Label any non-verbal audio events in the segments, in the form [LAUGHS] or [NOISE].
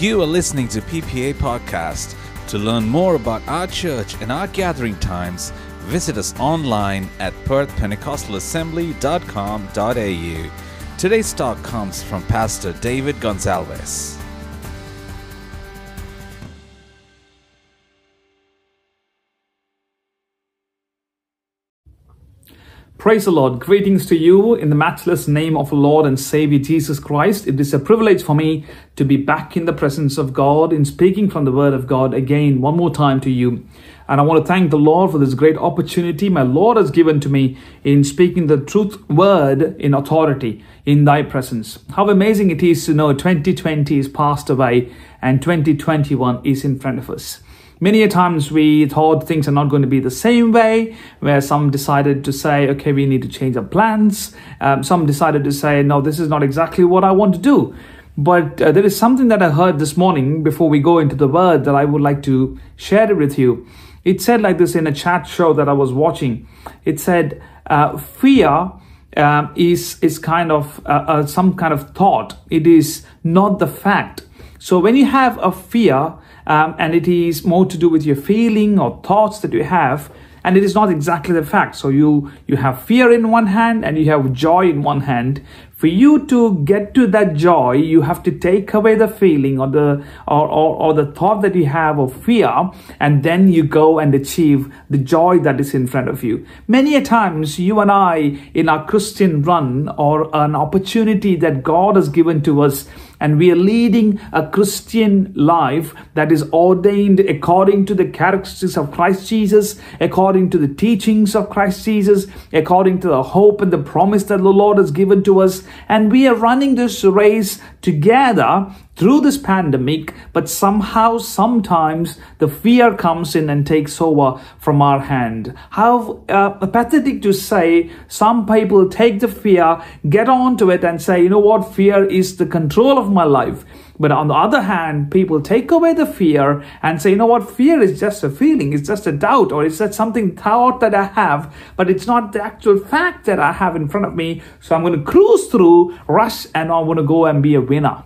You are listening to PPA Podcast. To learn more about our church and our gathering times, visit us online at perthpentecostalassembly.com.au. Today's talk comes from Pastor David Gonzalez. Praise the Lord. Greetings to you in the matchless name of the Lord and Savior Jesus Christ. It is a privilege for me to be back in the presence of God in speaking from the Word of God again, one more time to you. And I want to thank the Lord for this great opportunity my Lord has given to me in speaking the truth word in authority in thy presence. How amazing it is to know 2020 is passed away and 2021 is in front of us. Many a times we thought things are not going to be the same way, where some decided to say, okay, we need to change our plans. Um, some decided to say, no, this is not exactly what I want to do. But uh, there is something that I heard this morning before we go into the word that I would like to share it with you. It said like this in a chat show that I was watching. It said, uh, fear uh, is is kind of uh, uh, some kind of thought. It is not the fact. So when you have a fear, um, and it is more to do with your feeling or thoughts that you have and it is not exactly the fact. So you you have fear in one hand and you have joy in one hand. For you to get to that joy you have to take away the feeling or the or, or, or the thought that you have of fear and then you go and achieve the joy that is in front of you. Many a times you and i in our christian run or an opportunity that god has given to us and we are leading a Christian life that is ordained according to the characteristics of Christ Jesus, according to the teachings of Christ Jesus, according to the hope and the promise that the Lord has given to us. And we are running this race together through this pandemic, but somehow, sometimes the fear comes in and takes over from our hand. How uh, pathetic to say some people take the fear, get onto it, and say, you know what, fear is the control of my life. But on the other hand, people take away the fear and say, you know what, fear is just a feeling, it's just a doubt, or it's just something thought that I have, but it's not the actual fact that I have in front of me. So I'm going to cruise through, rush, and I want to go and be a winner.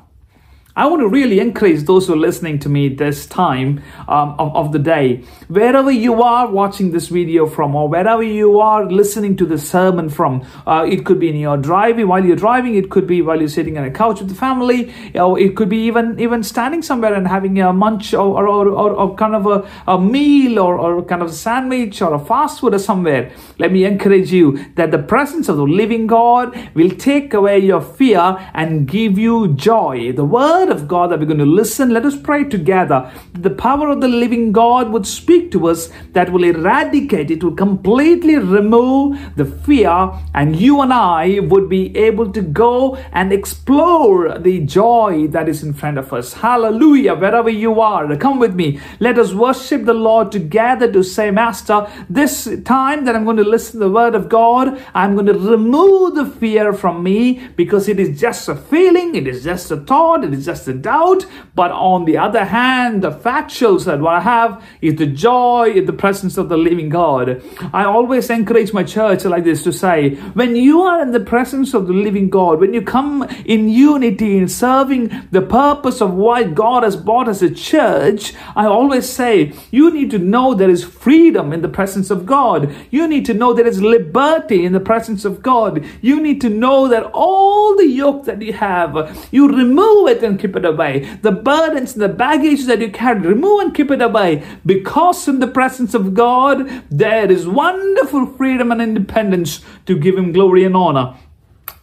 I want to really encourage those who are listening to me this time um, of, of the day. Wherever you are watching this video from, or wherever you are listening to the sermon from, uh, it could be in your driving while you're driving, it could be while you're sitting on a couch with the family, or it could be even even standing somewhere and having a munch or, or, or, or kind of a, a meal or, or kind of a sandwich or a fast food or somewhere. Let me encourage you that the presence of the living God will take away your fear and give you joy. The word word of God that we're going to listen. Let us pray together. The power of the living God would speak to us that will eradicate, it will completely remove the fear, and you and I would be able to go and explore the joy that is in front of us. Hallelujah. Wherever you are, come with me. Let us worship the Lord together to say, Master, this time that I'm going to listen to the word of God, I'm going to remove the fear from me because it is just a feeling, it is just a thought, it is just just a doubt. But on the other hand, the factuals that what I have is the joy in the presence of the living God. I always encourage my church like this to say, when you are in the presence of the living God, when you come in unity in serving the purpose of why God has bought us a church, I always say, you need to know there is freedom in the presence of God. You need to know there is liberty in the presence of God. You need to know that all the yoke that you have, you remove it and keep it away. The burdens and the baggage that you carry, remove and keep it away. Because in the presence of God, there is wonderful freedom and independence to give Him glory and honor.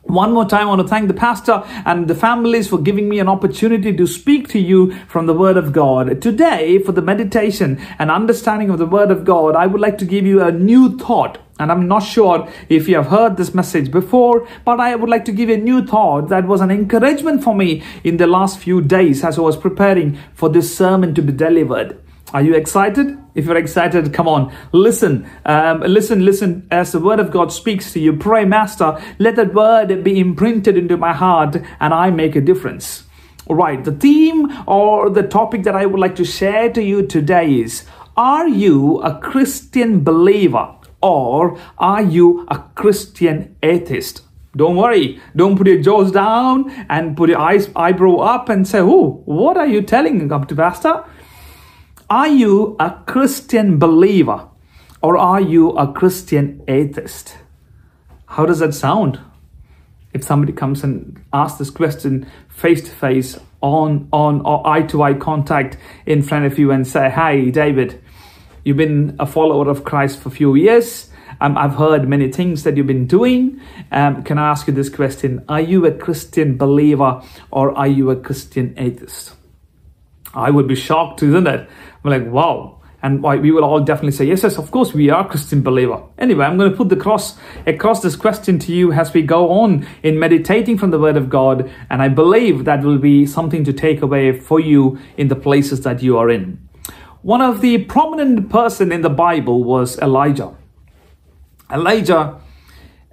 One more time, I want to thank the pastor and the families for giving me an opportunity to speak to you from the Word of God. Today, for the meditation and understanding of the Word of God, I would like to give you a new thought. And I'm not sure if you have heard this message before, but I would like to give you a new thought that was an encouragement for me in the last few days as I was preparing for this sermon to be delivered. Are you excited? If you're excited, come on, listen, um, listen, listen as the word of God speaks to you. Pray, Master, let that word be imprinted into my heart and I make a difference. All right, the theme or the topic that I would like to share to you today is Are you a Christian believer? Or are you a Christian atheist? Don't worry. Don't put your jaws down and put your eyes, eyebrow up and say, Oh, what are you telling to Pastor? Are you a Christian believer or are you a Christian atheist? How does that sound? If somebody comes and asks this question face to face, on on or eye to eye contact in front of you and say, Hey, David, you've been a follower of Christ for a few years. Um, I've heard many things that you've been doing. Um, can I ask you this question? Are you a Christian believer or are you a Christian atheist? I would be shocked, isn't it? I'm like, wow. And we will all definitely say, yes, yes, of course, we are Christian believer. Anyway, I'm going to put the cross across this question to you as we go on in meditating from the Word of God. And I believe that will be something to take away for you in the places that you are in. One of the prominent person in the Bible was Elijah. Elijah,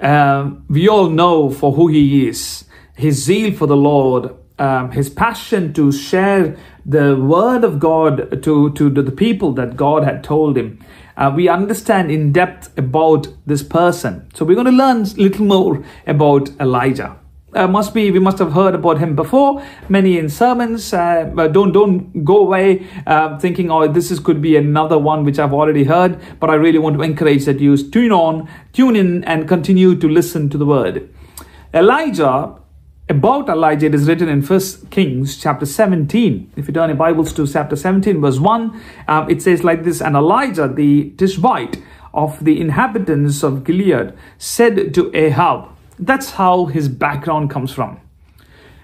uh, we all know for who he is, his zeal for the Lord, um, his passion to share the word of God to, to, to the people that God had told him. Uh, we understand in depth about this person. So we're going to learn a little more about Elijah. Uh, must be we must have heard about him before many in sermons uh, don't don't go away uh, thinking oh this is could be another one which i've already heard but i really want to encourage that you tune on tune in and continue to listen to the word elijah about Elijah, it is written in First Kings chapter 17. If you turn your Bibles to chapter 17, verse 1, um, it says like this And Elijah, the Tishbite of the inhabitants of Gilead, said to Ahab, That's how his background comes from.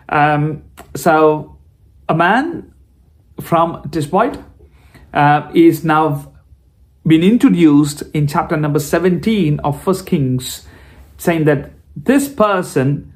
Um, so, a man from Tishbite uh, is now been introduced in chapter number 17 of First Kings, saying that this person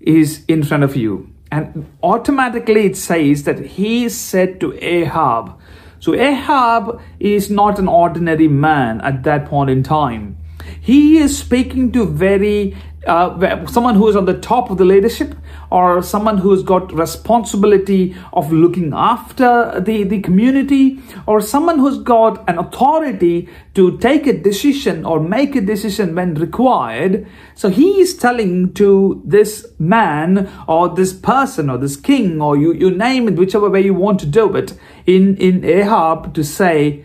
is in front of you. And automatically it says that he said to Ahab. So Ahab is not an ordinary man at that point in time. He is speaking to very uh, someone who is on the top of the leadership or someone who's got responsibility of looking after the, the community or someone who's got an authority to take a decision or make a decision when required. So he is telling to this man or this person or this king or you, you name it whichever way you want to do it in in ahab to say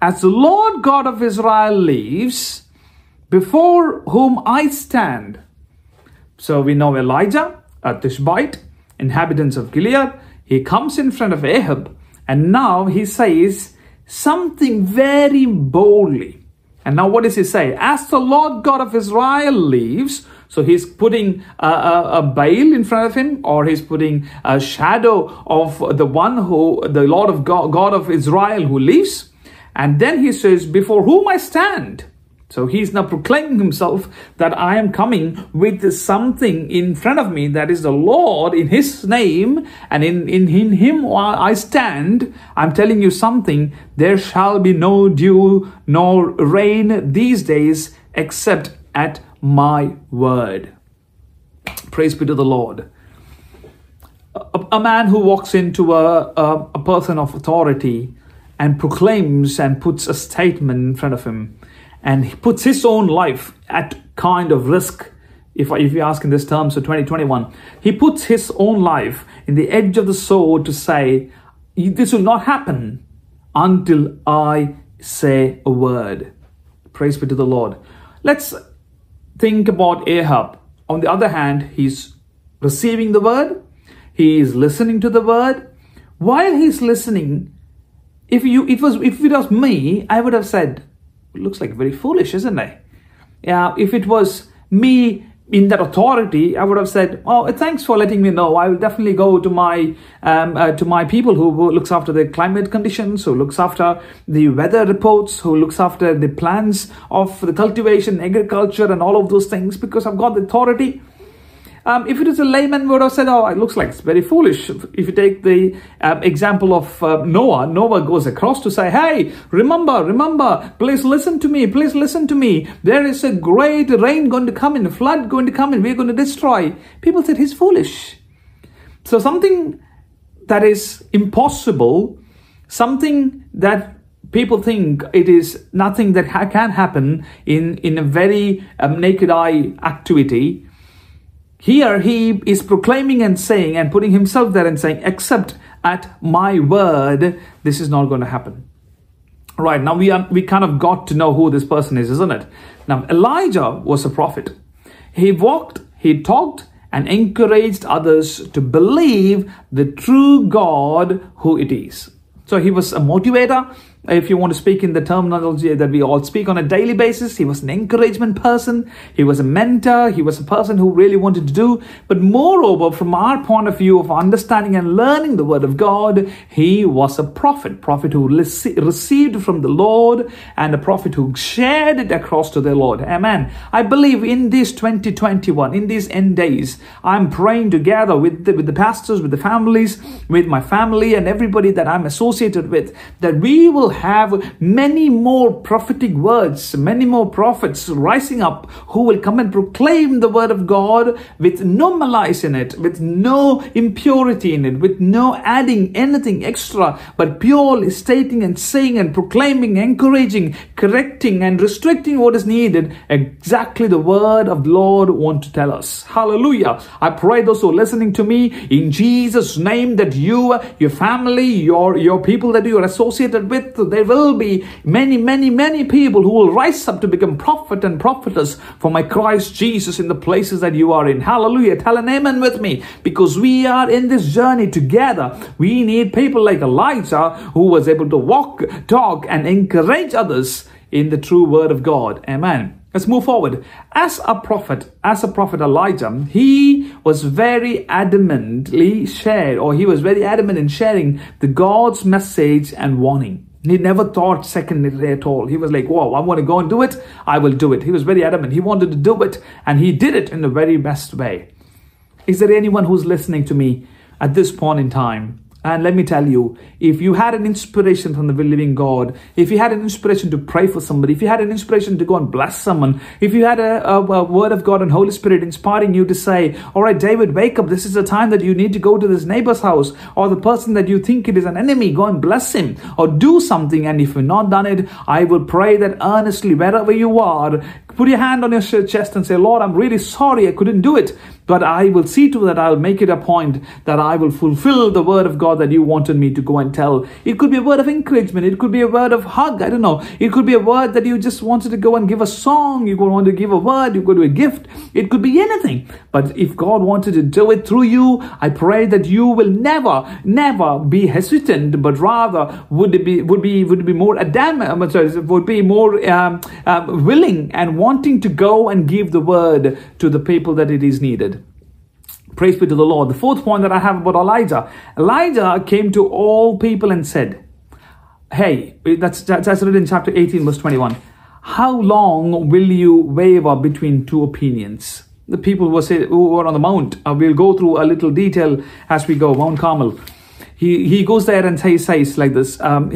as the lord god of israel lives before whom i stand so we know elijah a Tishbite, inhabitants of Gilead. He comes in front of Ahab and now he says something very boldly. And now what does he say? As the Lord God of Israel lives, so he's putting a, a, a in front of him, or he's putting a shadow of the one who, the Lord of God, God of Israel who lives. And then he says, Before whom I stand. So he's now proclaiming himself that I am coming with something in front of me that is the Lord in his name and in, in, in him while I stand. I'm telling you something. There shall be no dew nor rain these days except at my word. Praise be to the Lord. A, a man who walks into a, a, a person of authority and proclaims and puts a statement in front of him and he puts his own life at kind of risk. If, if you ask in this terms so 2021, he puts his own life in the edge of the sword to say, This will not happen until I say a word. Praise be to the Lord. Let's think about Ahab. On the other hand, he's receiving the word, he is listening to the word. While he's listening, if you it was if it was me, I would have said, looks like very foolish, isn't it? Yeah, if it was me in that authority, I would have said, "Oh, thanks for letting me know. I will definitely go to my um, uh, to my people who, who looks after the climate conditions, who looks after the weather reports, who looks after the plans of the cultivation, agriculture, and all of those things, because I've got the authority." Um, if it is a layman would have said, oh, it looks like it's very foolish. If you take the uh, example of uh, Noah, Noah goes across to say, hey, remember, remember, please listen to me, please listen to me. There is a great rain going to come in, flood going to come in, we're going to destroy. People said he's foolish. So something that is impossible, something that people think it is nothing that ha- can happen in, in a very um, naked eye activity, Here he is proclaiming and saying and putting himself there and saying, except at my word, this is not going to happen. Right now we are we kind of got to know who this person is, isn't it? Now Elijah was a prophet. He walked, he talked, and encouraged others to believe the true God who it is. So he was a motivator, if you want to speak in the terminology that we all speak on a daily basis, he was an encouragement person, he was a mentor, he was a person who really wanted to do. But moreover, from our point of view of understanding and learning the word of God, he was a prophet, prophet who received from the Lord and a prophet who shared it across to the Lord. Amen. I believe in this 2021, in these end days, I'm praying together with the, with the pastors, with the families, with my family and everybody that I'm associated with, that we will have many more prophetic words, many more prophets rising up who will come and proclaim the word of God with no malice in it, with no impurity in it, with no adding anything extra, but purely stating and saying and proclaiming, encouraging, correcting and restricting what is needed. Exactly the word of the Lord want to tell us. Hallelujah. I pray those who are listening to me in Jesus' name that you, your family, your, your people that you are associated with, there will be many, many, many people who will rise up to become prophet and prophetess for my Christ Jesus in the places that you are in. Hallelujah. Tell an amen with me because we are in this journey together. We need people like Elijah who was able to walk, talk, and encourage others in the true word of God. Amen. Let's move forward. As a prophet, as a prophet Elijah, he was very adamantly shared, or he was very adamant in sharing the God's message and warning. He never thought secondly at all. He was like, whoa, I want to go and do it. I will do it. He was very adamant. He wanted to do it and he did it in the very best way. Is there anyone who's listening to me at this point in time and let me tell you, if you had an inspiration from the living God, if you had an inspiration to pray for somebody, if you had an inspiration to go and bless someone, if you had a, a, a, word of God and Holy Spirit inspiring you to say, All right, David, wake up. This is the time that you need to go to this neighbor's house or the person that you think it is an enemy, go and bless him or do something. And if you've not done it, I will pray that earnestly, wherever you are, put your hand on your chest and say, Lord, I'm really sorry I couldn't do it. But I will see to that I'll make it a point that I will fulfill the word of God that you wanted me to go and tell. It could be a word of encouragement. It could be a word of hug. I don't know. It could be a word that you just wanted to go and give a song. You could want to give a word. You could do a gift. It could be anything. But if God wanted to do it through you, I pray that you will never, never be hesitant, but rather would be would be would be more adamant, sorry, would be more um, um, willing and wanting to go and give the word to the people that it is needed. Praise be to the Lord. The fourth point that I have about Elijah Elijah came to all people and said, Hey, that's, that's written in chapter 18, verse 21. How long will you waver between two opinions? The people who, say, who were on the mount, uh, we'll go through a little detail as we go, Mount Carmel. He, he goes there and he says like this um,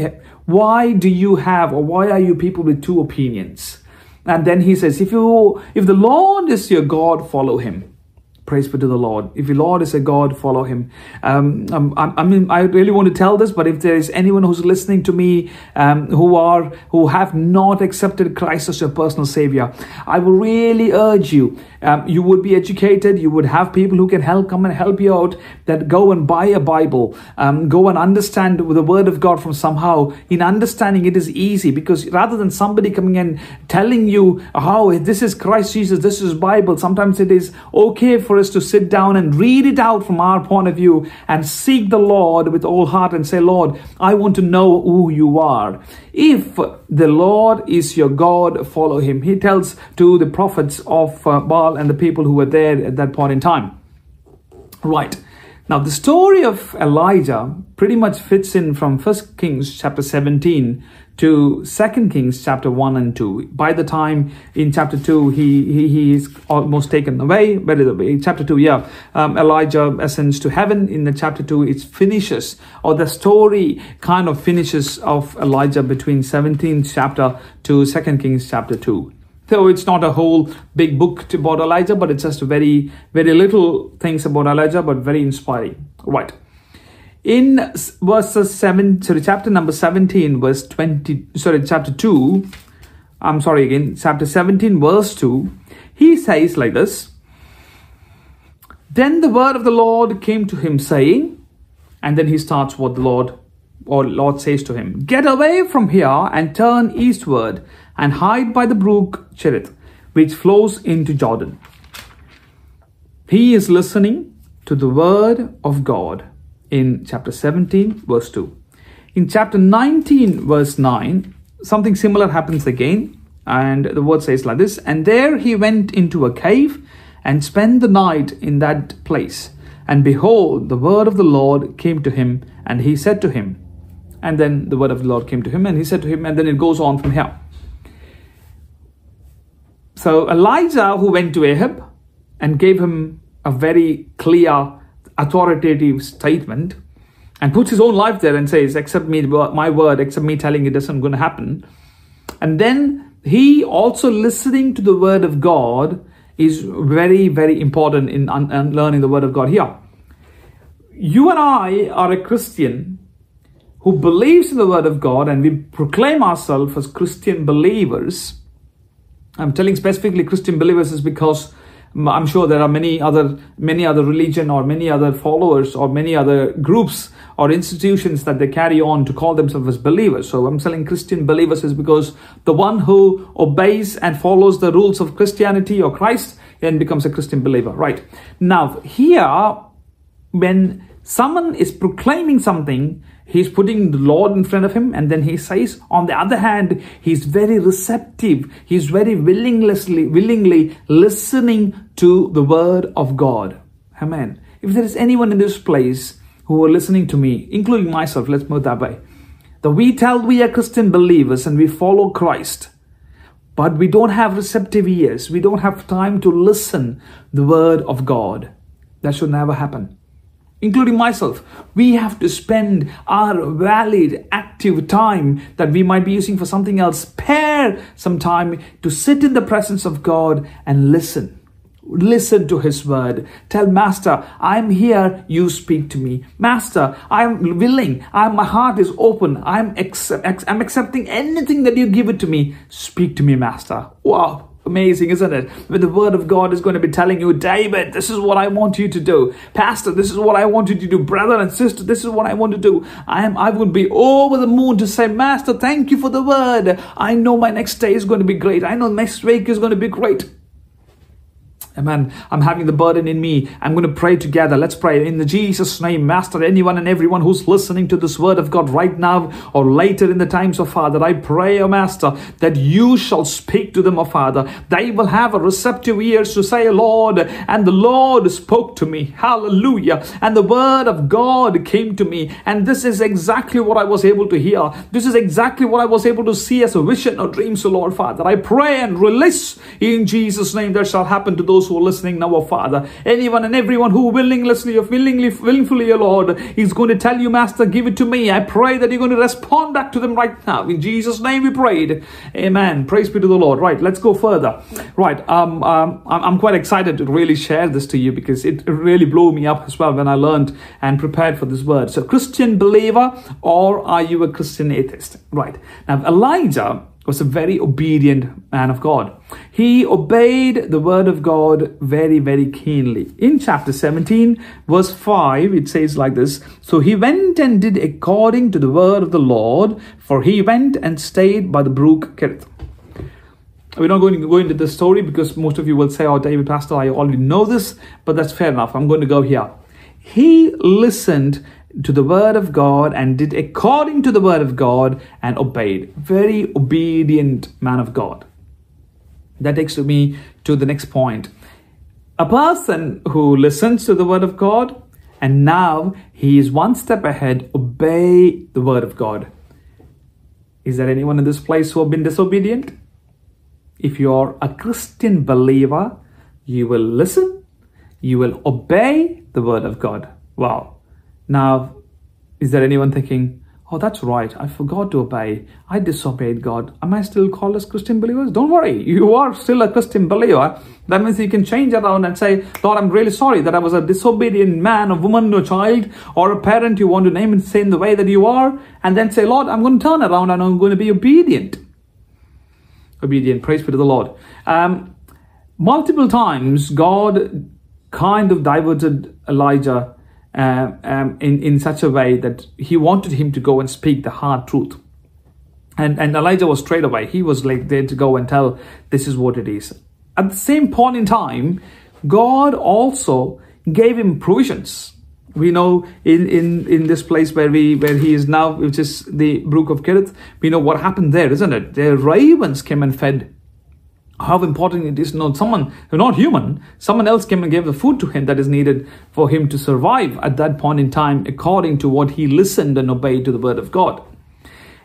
Why do you have, or why are you people with two opinions? And then he says, if you if the Lord is your God, follow him. Praise be to the Lord. If the Lord is a God, follow him. Um, um, I, I, mean, I really want to tell this, but if there is anyone who's listening to me um, who are who have not accepted Christ as your personal Savior, I will really urge you. Um, you would be educated. You would have people who can help come and help you out. That go and buy a Bible. Um, go and understand the Word of God from somehow. In understanding, it is easy because rather than somebody coming and telling you how oh, this is Christ Jesus, this is Bible. Sometimes it is okay for for us to sit down and read it out from our point of view and seek the Lord with all heart and say, Lord, I want to know who you are. If the Lord is your God, follow him. He tells to the prophets of uh, Baal and the people who were there at that point in time. Right. Now, the story of Elijah pretty much fits in from 1 Kings chapter 17 to Second Kings chapter 1 and 2. By the time in chapter 2, he, he, he is almost taken away. But it? Chapter 2, yeah. Um, Elijah ascends to heaven. In the chapter 2, it finishes, or the story kind of finishes of Elijah between 17th chapter to Second Kings chapter 2. So it's not a whole big book about Elijah, but it's just very, very little things about Elijah, but very inspiring. Right in verses 7 sorry chapter number 17 verse 20 sorry chapter 2 i'm sorry again chapter 17 verse 2 he says like this Then the word of the Lord came to him, saying, and then he starts what the Lord or Lord says to him, Get away from here and turn eastward and hide by the brook Cherith, which flows into Jordan. He is listening to the word of God in chapter 17, verse 2. In chapter 19, verse 9, something similar happens again, and the word says like this And there he went into a cave and spent the night in that place. And behold, the word of the Lord came to him, and he said to him, and then the word of the Lord came to him, and he said to him, and then it goes on from here. So Elijah, who went to Ahab and gave him a very clear, authoritative statement, and puts his own life there and says, Accept me, my word, accept me telling it isn't going to happen. And then he also listening to the word of God is very, very important in un- learning the word of God here. You and I are a Christian who believes in the word of God and we proclaim ourselves as Christian believers. I'm telling specifically Christian believers is because I'm sure there are many other many other religion or many other followers or many other groups or institutions that they carry on to call themselves as believers. So I'm telling Christian believers is because the one who obeys and follows the rules of Christianity or Christ then becomes a Christian believer. Right. Now here when someone is proclaiming something He's putting the Lord in front of him, and then he says, on the other hand, he's very receptive. He's very willingly, willingly listening to the word of God. Amen. If there is anyone in this place who are listening to me, including myself, let's move that way. That we tell we are Christian believers and we follow Christ, but we don't have receptive ears. We don't have time to listen the word of God. That should never happen including myself, we have to spend our valid, active time that we might be using for something else, spare some time to sit in the presence of God and listen. Listen to His word. Tell Master, I'm here, you speak to me. Master, I'm willing, I'm, my heart is open, I'm, accept, I'm accepting anything that you give it to me. Speak to me, Master. Wow Amazing, isn't it? When the word of God is going to be telling you, David, this is what I want you to do. Pastor, this is what I want you to do. Brother and sister, this is what I want to do. I am I would be over the moon to say, Master, thank you for the word. I know my next day is going to be great. I know next week is going to be great. Amen. I'm having the burden in me. I'm going to pray together. Let's pray in the Jesus name, Master. Anyone and everyone who's listening to this word of God right now or later in the times of Father, I pray, O Master, that you shall speak to them, O Father. They will have a receptive ears to say, Lord, and the Lord spoke to me. Hallelujah. And the word of God came to me. And this is exactly what I was able to hear. This is exactly what I was able to see as a vision or dream. So, Lord Father, I pray and release in Jesus' name that shall happen to those those who are listening now, Father. Anyone and everyone who willingly, or willingly, oh Lord, is going to tell you, Master, give it to me. I pray that you're going to respond back to them right now. In Jesus' name we prayed. Amen. Praise be to the Lord. Right, let's go further. Right, um, um, I'm quite excited to really share this to you because it really blew me up as well when I learned and prepared for this word. So, Christian believer or are you a Christian atheist? Right. Now, Elijah was a very obedient man of God. He obeyed the word of God very, very keenly. In chapter 17, verse 5, it says like this So he went and did according to the word of the Lord, for he went and stayed by the brook Cherith. We're not going to go into the story because most of you will say, Oh, David Pastor, I already know this, but that's fair enough. I'm going to go here. He listened to the word of God and did according to the word of God and obeyed. Very obedient man of God. That takes me to the next point. A person who listens to the word of God and now he is one step ahead, obey the word of God. Is there anyone in this place who have been disobedient? If you're a Christian believer, you will listen, you will obey the word of God. Wow. Now, is there anyone thinking, oh, that's right, I forgot to obey, I disobeyed God, am I still called as Christian believers? Don't worry, you are still a Christian believer. That means you can change around and say, Lord, I'm really sorry that I was a disobedient man, a woman, a child, or a parent you want to name and say in the way that you are, and then say, Lord, I'm going to turn around and I'm going to be obedient. Obedient, praise be to the Lord. Um, multiple times, God kind of diverted Elijah uh, um, in, in such a way that he wanted him to go and speak the hard truth. And, and Elijah was straight away. He was like there to go and tell, this is what it is. At the same point in time, God also gave him provisions. We know in, in, in this place where we where he is now, which is the brook of Cherith, we know what happened there, isn't it? The ravens came and fed how important it is to know someone not human someone else came and gave the food to him that is needed for him to survive at that point in time according to what he listened and obeyed to the word of god.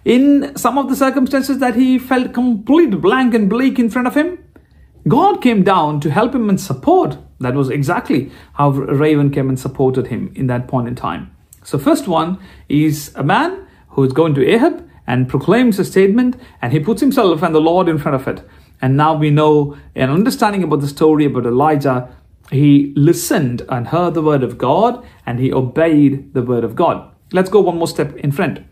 In some of the circumstances that he felt complete blank and bleak in front of him god came down to help him and support. That was exactly how raven came and supported him in that point in time. So first one is a man who is going to ahab and proclaims a statement and he puts himself and the lord in front of it and now we know an understanding about the story about Elijah. He listened and heard the word of God and he obeyed the word of God. Let's go one more step in front.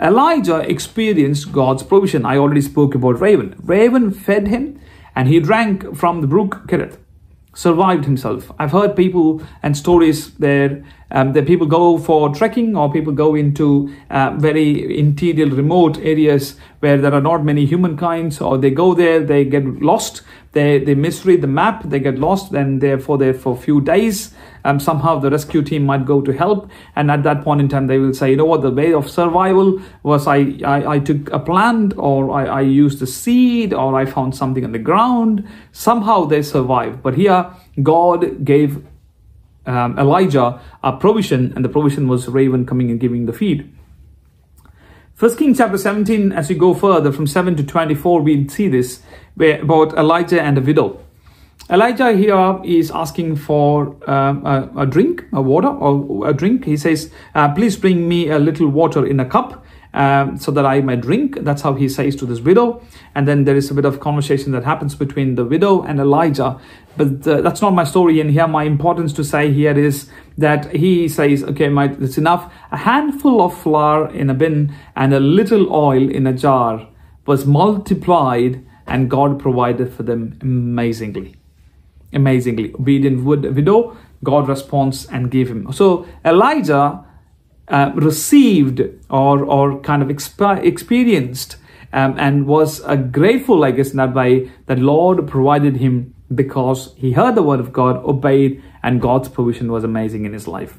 Elijah experienced God's provision. I already spoke about Raven. Raven fed him and he drank from the brook Cherith survived himself. I've heard people and stories there um, that people go for trekking or people go into uh, very interior, remote areas where there are not many humankinds, or they go there, they get lost, they they misread the map, they get lost, and therefore there for a few days. Um, somehow the rescue team might go to help, and at that point in time, they will say, you know what, the way of survival was I I, I took a plant, or I, I used a seed, or I found something on the ground. Somehow they survived, but here God gave um, Elijah a provision, and the provision was raven coming and giving the feed. First Kings chapter 17, as we go further from 7 to 24, we see this where, about Elijah and a widow. Elijah here is asking for um, a, a, drink, a water or a drink. He says, uh, Please bring me a little water in a cup um, so that I may drink. That's how he says to this widow. And then there is a bit of conversation that happens between the widow and Elijah. But uh, that's not my story. And here, my importance to say here is that he says, okay, my, it's enough. A handful of flour in a bin and a little oil in a jar was multiplied, and God provided for them amazingly. Amazingly. Obedient widow, God responds and gave him. So Elijah uh, received or, or kind of exp- experienced um, and was uh, grateful, I guess, in that way that Lord provided him because he heard the word of God, obeyed, and God's provision was amazing in his life.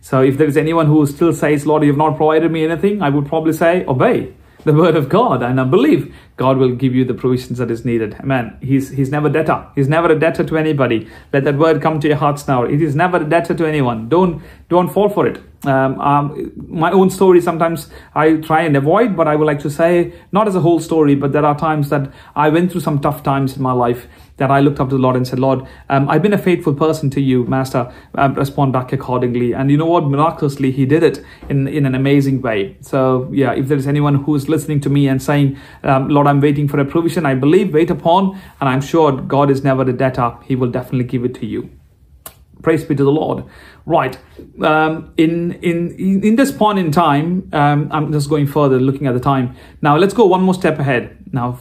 So if there is anyone who still says, Lord, you've not provided me anything, I would probably say, obey the word of God and I believe God will give you the provisions that is needed. Amen. He's He's never debtor. He's never a debtor to anybody. Let that word come to your hearts now. It is never a debtor to anyone. Don't don't fall for it. Um, um, my own story sometimes I try and avoid, but I would like to say not as a whole story, but there are times that I went through some tough times in my life that I looked up to the Lord and said, Lord, um, I've been a faithful person to you, Master. Um, respond back accordingly. And you know what? Miraculously, He did it in, in an amazing way. So, yeah, if there is anyone who is listening to me and saying, um, Lord, I'm waiting for a provision, I believe, wait upon, and I'm sure God is never a debtor. He will definitely give it to you. Praise be to the Lord. Right. Um, in in in this point in time, um, I'm just going further, looking at the time. Now let's go one more step ahead. Now,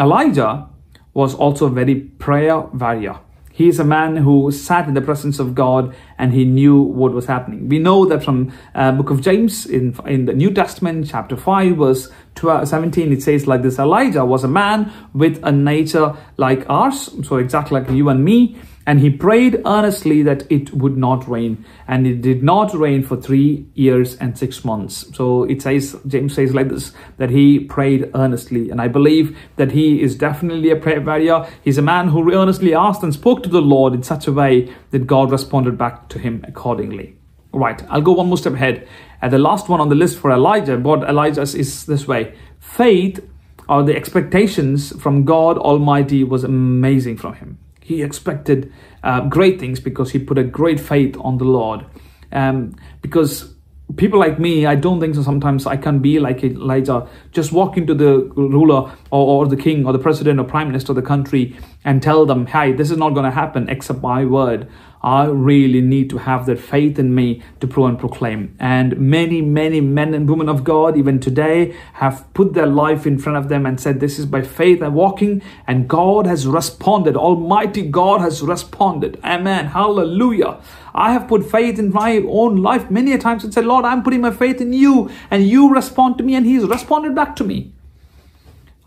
Elijah was also very prayer warrior. He is a man who sat in the presence of God and he knew what was happening. We know that from uh, book of James in, in the New Testament, chapter 5, verse 12, 17, it says like this, Elijah was a man with a nature like ours, so exactly like you and me, and he prayed earnestly that it would not rain. And it did not rain for three years and six months. So it says, James says like this, that he prayed earnestly. And I believe that he is definitely a prayer warrior. He's a man who earnestly asked and spoke to the Lord in such a way that God responded back to him accordingly. Right, I'll go one more step ahead. And the last one on the list for Elijah, what Elijah is this way. Faith or the expectations from God Almighty was amazing from him. He expected uh, great things because he put a great faith on the Lord. Um, because people like me, I don't think so. Sometimes I can be like Elijah, just walk into the ruler or, or, the king or the president or prime minister of the country and tell them, hey, this is not going to happen except by word. I really need to have that faith in me to pro and proclaim. And many, many men and women of God, even today, have put their life in front of them and said, This is by faith I'm walking, and God has responded. Almighty God has responded. Amen. Hallelujah. I have put faith in my own life many a times and said, Lord, I'm putting my faith in you, and you respond to me, and He's responded back to me.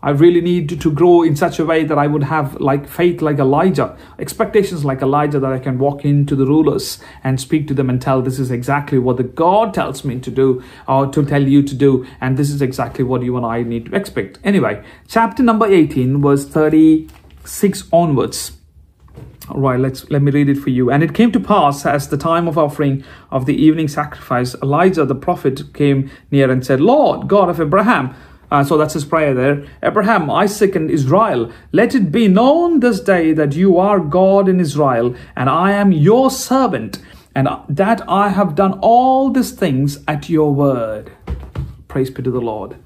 I really need to, grow in such a way that I would have like faith like Elijah, expectations like Elijah that I can walk into the rulers and speak to them and tell this is exactly what the God tells me to do or to tell you to do, and this is exactly what you and I need to expect. Anyway, chapter number 18, verse 36 onwards. All right, let's let me read it for you. And it came to pass as the time of offering of the evening sacrifice, Elijah the prophet came near and said, Lord God of Abraham, uh, so that's his prayer there. Abraham, Isaac, and Israel, let it be known this day that you are God in Israel, and I am your servant, and that I have done all these things at your word. Praise be to the Lord.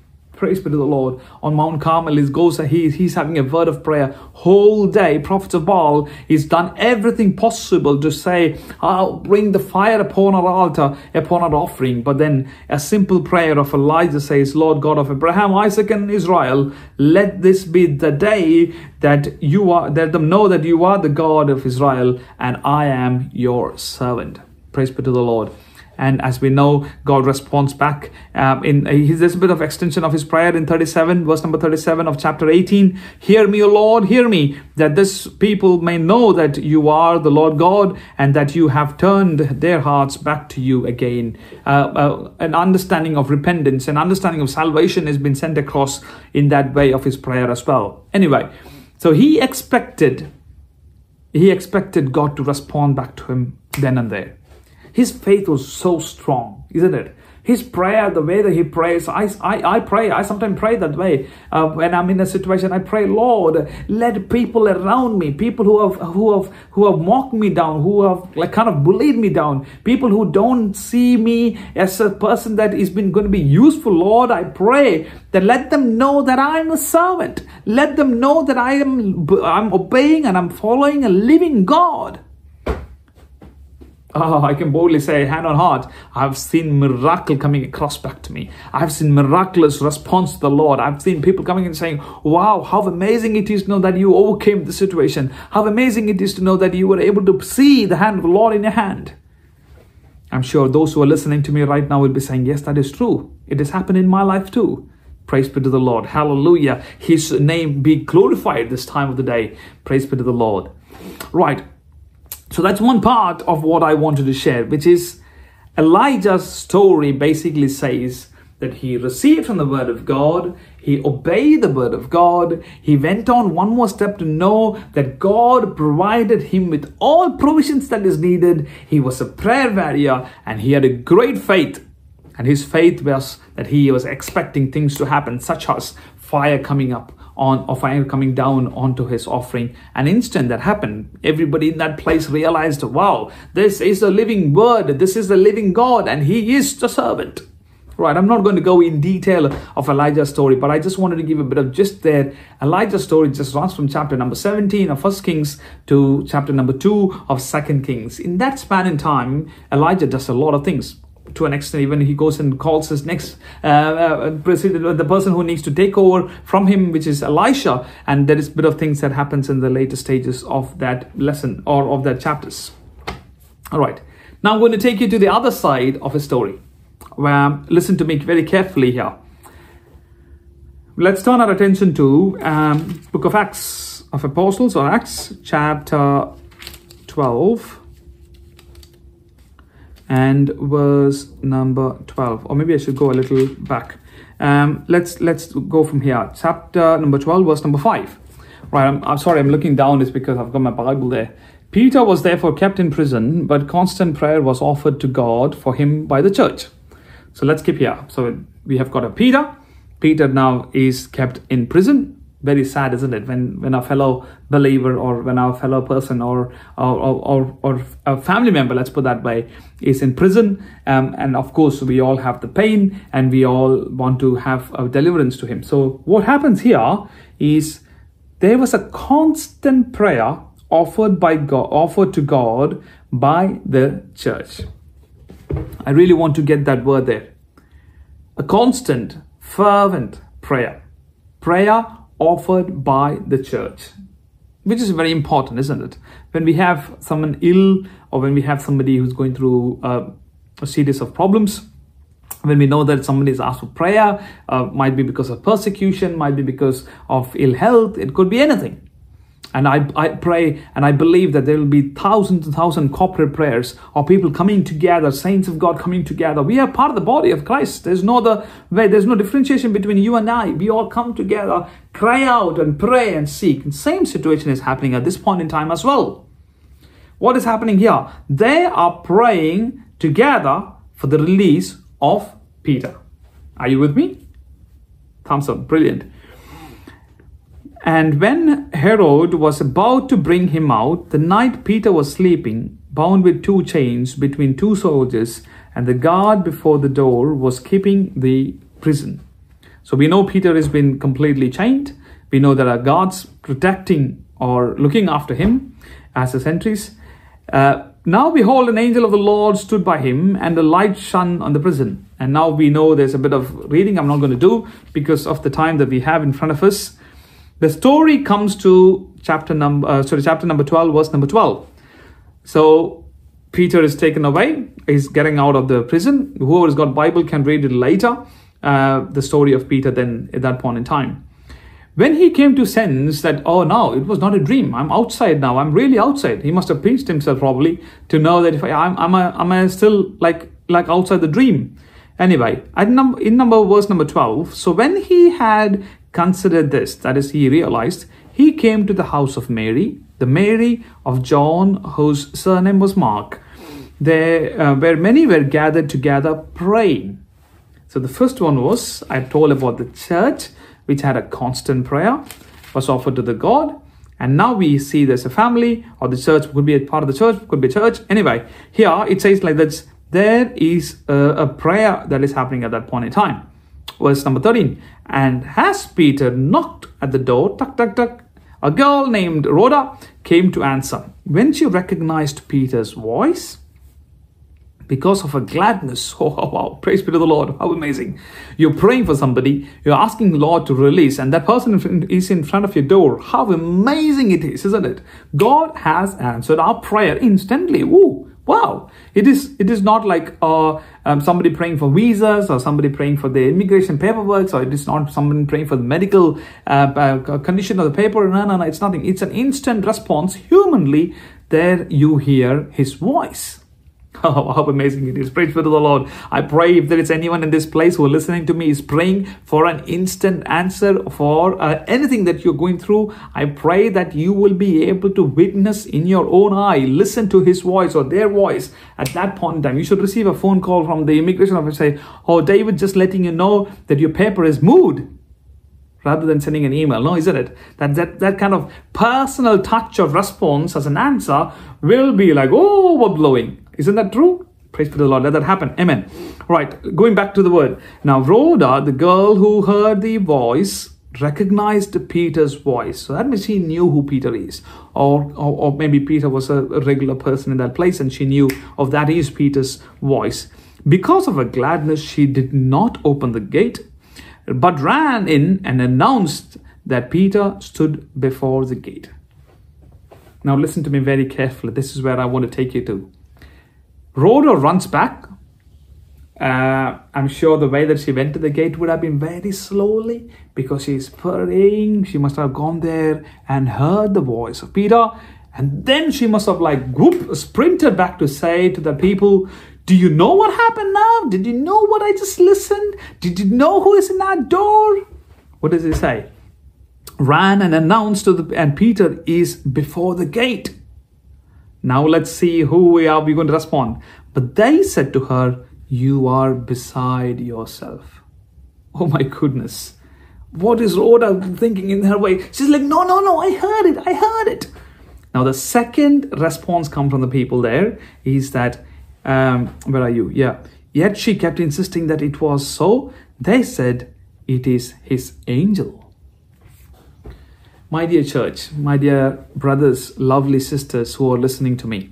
Praise be to the Lord. On Mount Carmel, he goes, he, he's having a word of prayer whole day. Prophet of Baal, he's done everything possible to say, I'll bring the fire upon our altar, upon our offering. But then a simple prayer of Elijah says, Lord God of Abraham, Isaac, and Israel, let this be the day that you are, let them know that you are the God of Israel and I am your servant. Praise be to the Lord and as we know god responds back um, in uh, there's a bit of extension of his prayer in 37 verse number 37 of chapter 18 hear me o lord hear me that this people may know that you are the lord god and that you have turned their hearts back to you again. Uh, uh, an understanding of repentance an understanding of salvation has been sent across in that way of his prayer as well. Anyway so he expected he expected god to respond back to him then and there his faith was so strong, isn't it? His prayer, the way that he prays, I, I, I pray, I sometimes pray that way. Uh, when I'm in a situation, I pray, Lord, let people around me, people who have who have who have mocked me down, who have like kind of bullied me down, people who don't see me as a person that is been going to be useful, Lord, I pray that let them know that I'm a servant. Let them know that I am I'm obeying and I'm following a living God. Oh, I can boldly say, hand on heart, I've seen miracle coming across back to me. I've seen miraculous response to the Lord. I've seen people coming and saying, wow, how amazing it is to know that you overcame the situation. How amazing it is to know that you were able to see the hand of the Lord in your hand. I'm sure those who are listening to me right now will be saying, yes, that is true. It has happened in my life too. Praise be to the Lord. Hallelujah. His name be glorified this time of the day. Praise be to the Lord. Right. So that's one part of what I wanted to share, which is Elijah's story basically says that he received from the word of God, he obeyed the word of God, he went on one more step to know that God provided him with all provisions that is needed. He was a prayer warrior and he had a great faith. And his faith was that he was expecting things to happen, such as fire coming up on of fire coming down onto his offering. An instant that happened. Everybody in that place realized, wow, this is a living word, this is the living God, and he is the servant. Right, I'm not going to go in detail of Elijah's story, but I just wanted to give a bit of just there. Elijah's story just runs from chapter number 17 of First Kings to chapter number 2 of Second Kings. In that span in time, Elijah does a lot of things to an extent even he goes and calls his next uh, uh, the person who needs to take over from him which is elisha. And there is a bit of things that happens in the later stages of that lesson or of that chapters. All right. Now i'm going to take you to the other side of a story. Where listen to me very carefully here. Let's turn our attention to um, book of acts of apostles or acts chapter 12 and verse number 12 or maybe i should go a little back. Um, let's let's go from here. Chapter number 12 verse number 5 right I'm, I'm sorry i'm looking down it's because i've got my bible there. Peter was therefore kept in prison but constant prayer was offered to god for him by the church. So let's keep here. So we have got a peter. Peter now is kept in prison very sad, isn't it? When when a fellow believer or when our fellow person or or or, or a family member, let's put that way, is in prison, um, and of course we all have the pain and we all want to have a deliverance to him. So what happens here is there was a constant prayer offered by God, offered to God by the church. I really want to get that word there. A constant, fervent prayer. Prayer offered by the church, which is very important, isn't it? When we have someone ill or when we have somebody who's going through a series of problems, when we know that somebody is asked for prayer, uh, might be because of persecution, might be because of ill health, it could be anything. And I, I pray and I believe that there will be thousands and thousands corporate prayers of people coming together, saints of God coming together. We are part of the body of Christ. There's no other way, there's no differentiation between you and I. We all come together, cry out and pray and seek. And same situation is happening at this point in time as well. What is happening here? They are praying together for the release of Peter. Are you with me? Thumbs up. Brilliant. And when Herod was about to bring him out, the night Peter was sleeping, bound with two chains between two soldiers, and the guard before the door was keeping the prison. So we know Peter has been completely chained. We know there are guards protecting or looking after him as the sentries. Uh, now behold, an angel of the Lord stood by him, and the light shone on the prison. And now we know there's a bit of reading I'm not going to do because of the time that we have in front of us. The story comes to chapter number uh, sorry chapter number 12 verse number 12. So Peter is taken away. He's getting out of the prison. Whoever's got Bible can read it later. Uh, the story of Peter then at that point in time. When he came to sense that, oh no, it was not a dream. I'm outside now. I'm really outside. He must have pinched himself probably to know that if I, I'm, I'm, a, I'm a still like like outside the dream. Anyway, at num- in number verse number 12, so when he had considered this, that is, he realized, he came to the house of Mary, the Mary of John, whose surname was Mark, there uh, where many were gathered together praying. So the first one was I told about the church, which had a constant prayer, was offered to the God. And now we see there's a family or the church could be a part of the church, could be a church. Anyway, here it says like this there is a, a prayer that is happening at that point in time. Verse number 13. And as Peter knocked at the door, tuck, tuck, tuck, a girl named Rhoda came to answer. When she recognized Peter's voice, because of her gladness. [LAUGHS] Oh, wow, praise be to the Lord. How amazing. You're praying for somebody, you're asking the Lord to release, and that person is in front of your door. How amazing it is, isn't it? God has answered our prayer instantly. Ooh, wow. It is, it is not like uh, um, somebody praying for visas or somebody praying for the immigration paperwork, or it is not someone praying for the medical uh, uh, condition of the paper. No, no, no, it's nothing. It's an instant response. Humanly, there you hear his voice. Oh, [LAUGHS] how amazing it is. Praise be to the Lord. I pray if there is anyone in this place who are listening to me is praying for an instant answer for uh, anything that you're going through, I pray that you will be able to witness in your own eye, listen to his voice or their voice at that point in time. You should receive a phone call from the immigration officer say, Oh, David, just letting you know that your paper is moved rather than sending an email. No, isn't it? That, that that kind of personal touch of response as an answer will be like, oh, we're blowing. Isn't that true? Praise be the Lord. Let that happen. Amen. Right. Going back to the word. Now, Rhoda, the girl who heard the voice, recognized Peter's voice. So that means she knew who Peter is. Or, or, or maybe Peter was a regular person in that place and she knew of that is Peter's voice. Because of her gladness, she did not open the gate but ran in and announced that Peter stood before the gate. Now, listen to me very carefully. This is where I want to take you to. Rhoda runs back. Uh, I'm sure the way that she went to the gate would have been very slowly because she's praying. She must have gone there and heard the voice of Peter. And then she must have like whoop, sprinted back to say to the people, do you know what happened now? Did you know what I just listened? Did you know who is in that door? What does it say? Ran and announced to the and Peter is before the gate. Now let's see who we are we going to respond. But they said to her, You are beside yourself. Oh my goodness. What is Rhoda thinking in her way? She's like, No, no, no, I heard it, I heard it. Now the second response come from the people there is that um, where are you? Yeah. Yet she kept insisting that it was so. They said, It is his angel. My dear church, my dear brothers, lovely sisters who are listening to me,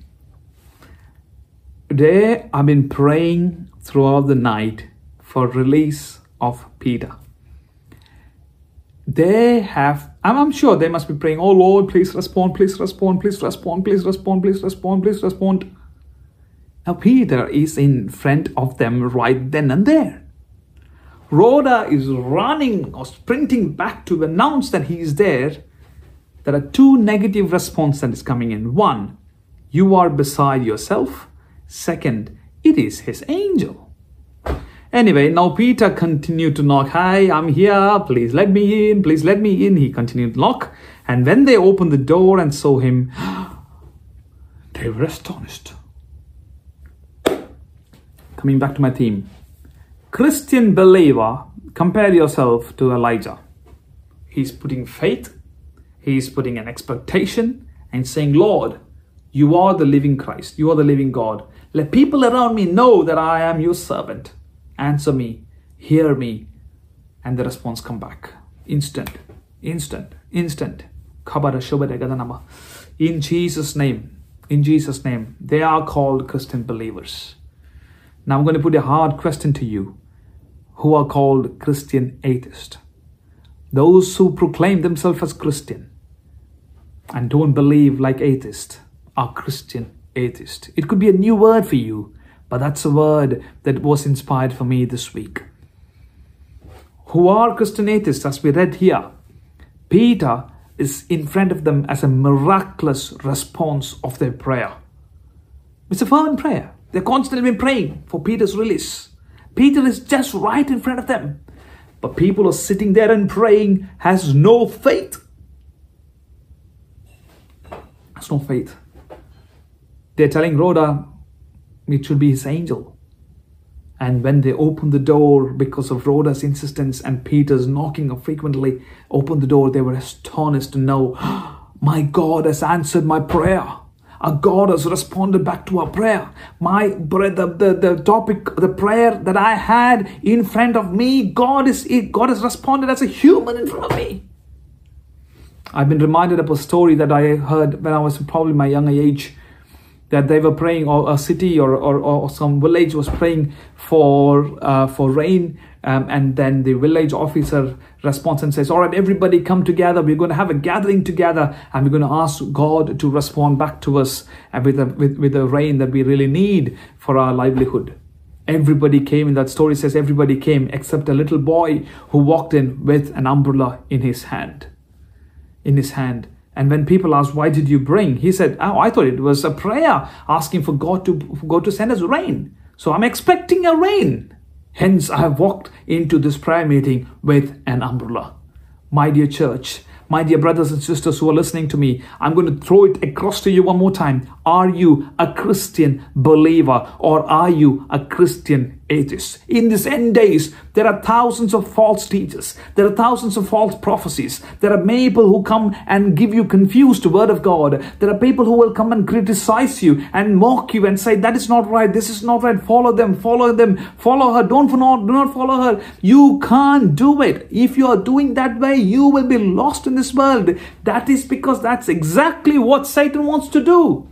today I've been praying throughout the night for release of Peter. They have, I'm sure they must be praying, oh Lord, please respond, please respond, please respond, please respond, please respond, please respond. Now Peter is in front of them right then and there. Rhoda is running or sprinting back to announce that he is there there are two negative responses that is coming in. One, you are beside yourself. Second, it is his angel. Anyway, now Peter continued to knock. Hi, I'm here. Please let me in. Please let me in. He continued to knock. And when they opened the door and saw him, [GASPS] they were astonished. Coming back to my theme Christian believer, compare yourself to Elijah. He's putting faith He's putting an expectation and saying, Lord, you are the living Christ. You are the living God. Let people around me know that I am your servant. Answer me, hear me. And the response come back. Instant, instant, instant. In Jesus' name, in Jesus' name, they are called Christian believers. Now I'm going to put a hard question to you who are called Christian atheists. Those who proclaim themselves as Christian and don't believe like atheists are Christian atheist. It could be a new word for you, but that's a word that was inspired for me this week. Who are Christian atheists, as we read here? Peter is in front of them as a miraculous response of their prayer. It's a fervent prayer. They're constantly been praying for Peter's release. Peter is just right in front of them. But people are sitting there and praying has no faith no faith. They're telling Rhoda it should be his angel. And when they opened the door because of Rhoda's insistence and Peter's knocking frequently, opened the door, they were astonished to know, [GASPS] my God has answered my prayer. Our God has responded back to our prayer. My the, the, the topic, the prayer that I had in front of me, God is it. God has responded as a human in front of me. I've been reminded of a story that I heard when I was probably my younger age that they were praying, or a city or, or, or some village was praying for uh, for rain, um, and then the village officer responds and says, "All right, everybody, come together. We're going to have a gathering together, and we're going to ask God to respond back to us with the with, with the rain that we really need for our livelihood." Everybody came in that story says everybody came except a little boy who walked in with an umbrella in his hand in his hand. And when people asked, Why did you bring? He said, Oh, I thought it was a prayer asking for God to for God to send us rain. So I'm expecting a rain. Hence, I have walked into this prayer meeting with an umbrella. My dear church, my dear brothers and sisters who are listening to me, I'm going to throw it across to you one more time. Are you a Christian believer or are you a Christian atheist? In these end days, there are thousands of false teachers. There are thousands of false prophecies. There are many people who come and give you confused word of God. There are people who will come and criticize you and mock you and say, that is not right. This is not right. Follow them. Follow them. Follow her. Don't do not follow her. You can't do it. If you are doing that way, you will be lost in this world. That is because that's exactly what Satan wants to do.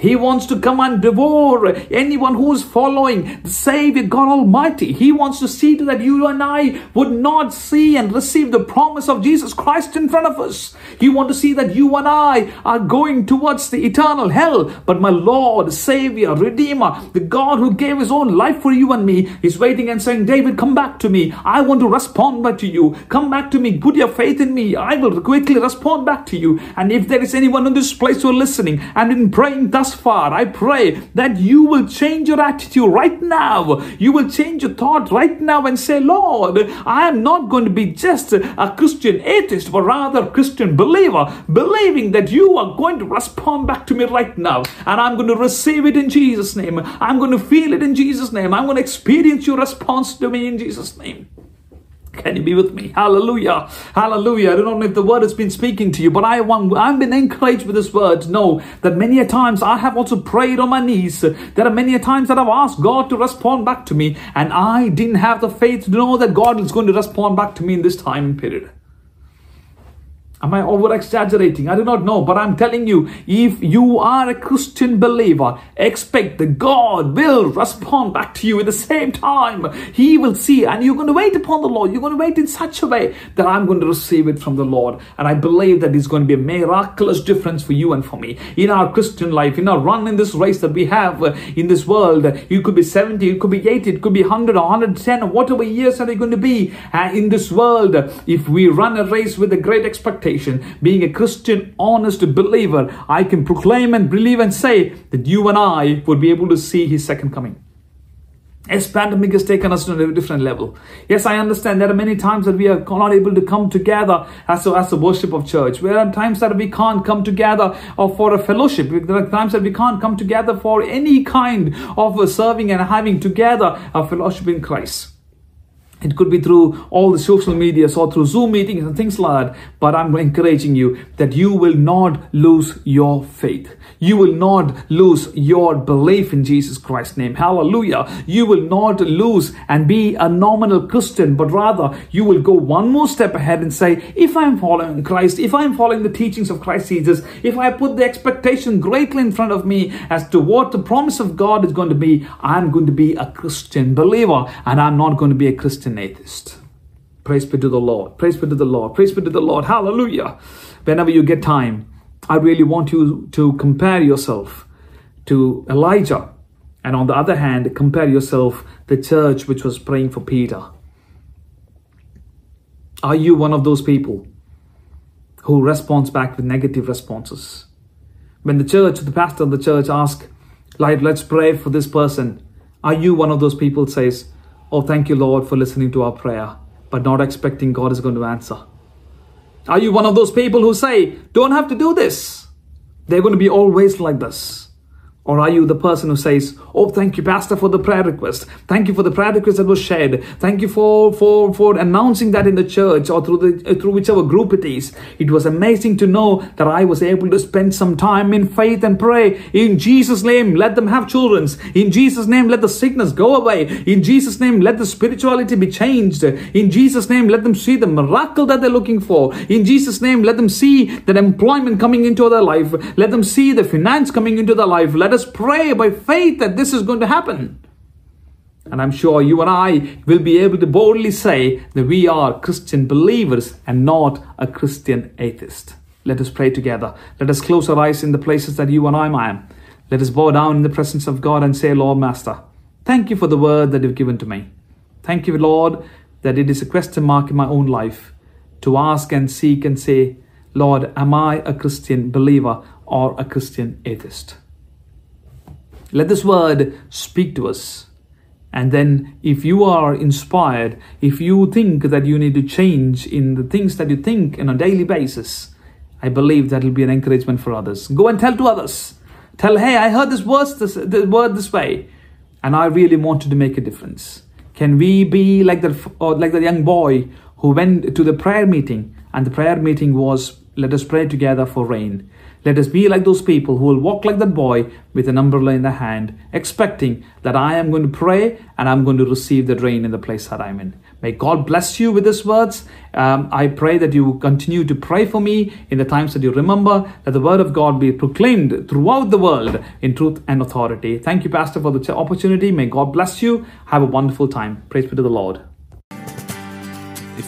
He wants to come and devour anyone who is following the Savior God Almighty. He wants to see to that you and I would not see and receive the promise of Jesus Christ in front of us. He wants to see that you and I are going towards the eternal hell. But my Lord, Savior, Redeemer, the God who gave his own life for you and me is waiting and saying, David, come back to me. I want to respond back to you. Come back to me. Put your faith in me. I will quickly respond back to you. And if there is anyone in this place who are listening and in praying thus thus far, I pray that you will change your attitude right now. You will change your thought right now and say, Lord, I am not going to be just a Christian atheist, but rather a Christian believer, believing that you are going to respond back to me right now. And I'm going to receive it in Jesus' name. I'm going to feel it in Jesus' name. I'm going to experience your response to me in Jesus' name. Can you be with me? Hallelujah. Hallelujah. I don't know if the word has been speaking to you, but I want, I've been encouraged with this word know that many a times I have also prayed on my knees. There are many a times that I've asked God to respond back to me, and I didn't have the faith to know that God is going to respond back to me in this time period. Am I over exaggerating? I do not know, but I'm telling you, if you are a Christian believer, expect that God will respond back to you at the same time. He will see, and you're going to wait upon the Lord. You're going to wait in such a way that I'm going to receive it from the Lord. And I believe that it's going to be a miraculous difference for you and for me in our Christian life, in our run in this race that we have uh, in this world. You could be 70, it could be 80, it could be 100 or 110 or whatever years are they going to be uh, in this world. If we run a race with a great expectation, being a Christian, honest believer, I can proclaim and believe and say that you and I would be able to see His second coming. Yes, pandemic has taken us to a different level. Yes, I understand there are many times that we are not able to come together as a, as a worship of church. There are times that we can't come together or for a fellowship. There are times that we can't come together for any kind of serving and having together a fellowship in Christ. It could be through all the social medias or through Zoom meetings and things like that. But I'm encouraging you that you will not lose your faith. You will not lose your belief in Jesus Christ's name. Hallelujah. You will not lose and be a nominal Christian, but rather you will go one more step ahead and say, if I'm following Christ, if I'm following the teachings of Christ Jesus, if I put the expectation greatly in front of me as to what the promise of God is going to be, I'm going to be a Christian believer and I'm not going to be a Christian atheist. Praise be to the Lord. Praise be to the Lord. Praise be to the Lord. Hallelujah. Whenever you get time, I really want you to compare yourself to Elijah. And on the other hand, compare yourself to the church which was praying for Peter. Are you one of those people who responds back with negative responses? When the church, the pastor of the church asks, like, let's pray for this person. Are you one of those people says, Oh, thank you, Lord, for listening to our prayer, but not expecting God is going to answer. Are you one of those people who say, don't have to do this? They're going to be always like this. Or are you the person who says, Oh, thank you, Pastor, for the prayer request. Thank you for the prayer request that was shared. Thank you for, for, for announcing that in the church or through the uh, through whichever group it is. It was amazing to know that I was able to spend some time in faith and pray. In Jesus' name, let them have children. In Jesus' name, let the sickness go away. In Jesus' name, let the spirituality be changed. In Jesus' name, let them see the miracle that they're looking for. In Jesus' name, let them see that employment coming into their life. Let them see the finance coming into their life. Let let us pray by faith that this is going to happen. And I'm sure you and I will be able to boldly say that we are Christian believers and not a Christian atheist. Let us pray together. Let us close our eyes in the places that you and I am. Let us bow down in the presence of God and say, Lord Master, thank you for the word that you've given to me. Thank you, Lord, that it is a question mark in my own life to ask and seek and say, Lord, am I a Christian believer or a Christian atheist? Let this word speak to us. And then, if you are inspired, if you think that you need to change in the things that you think on a daily basis, I believe that will be an encouragement for others. Go and tell to others. Tell, hey, I heard this word this, the word this way, and I really wanted to make a difference. Can we be like that, like the young boy who went to the prayer meeting, and the prayer meeting was, let us pray together for rain. Let us be like those people who will walk like that boy with an umbrella in the hand, expecting that I am going to pray and I'm going to receive the rain in the place that I'm in. May God bless you with these words. Um, I pray that you continue to pray for me in the times that you remember, that the word of God be proclaimed throughout the world in truth and authority. Thank you, Pastor, for the opportunity. May God bless you. Have a wonderful time. Praise be to the Lord.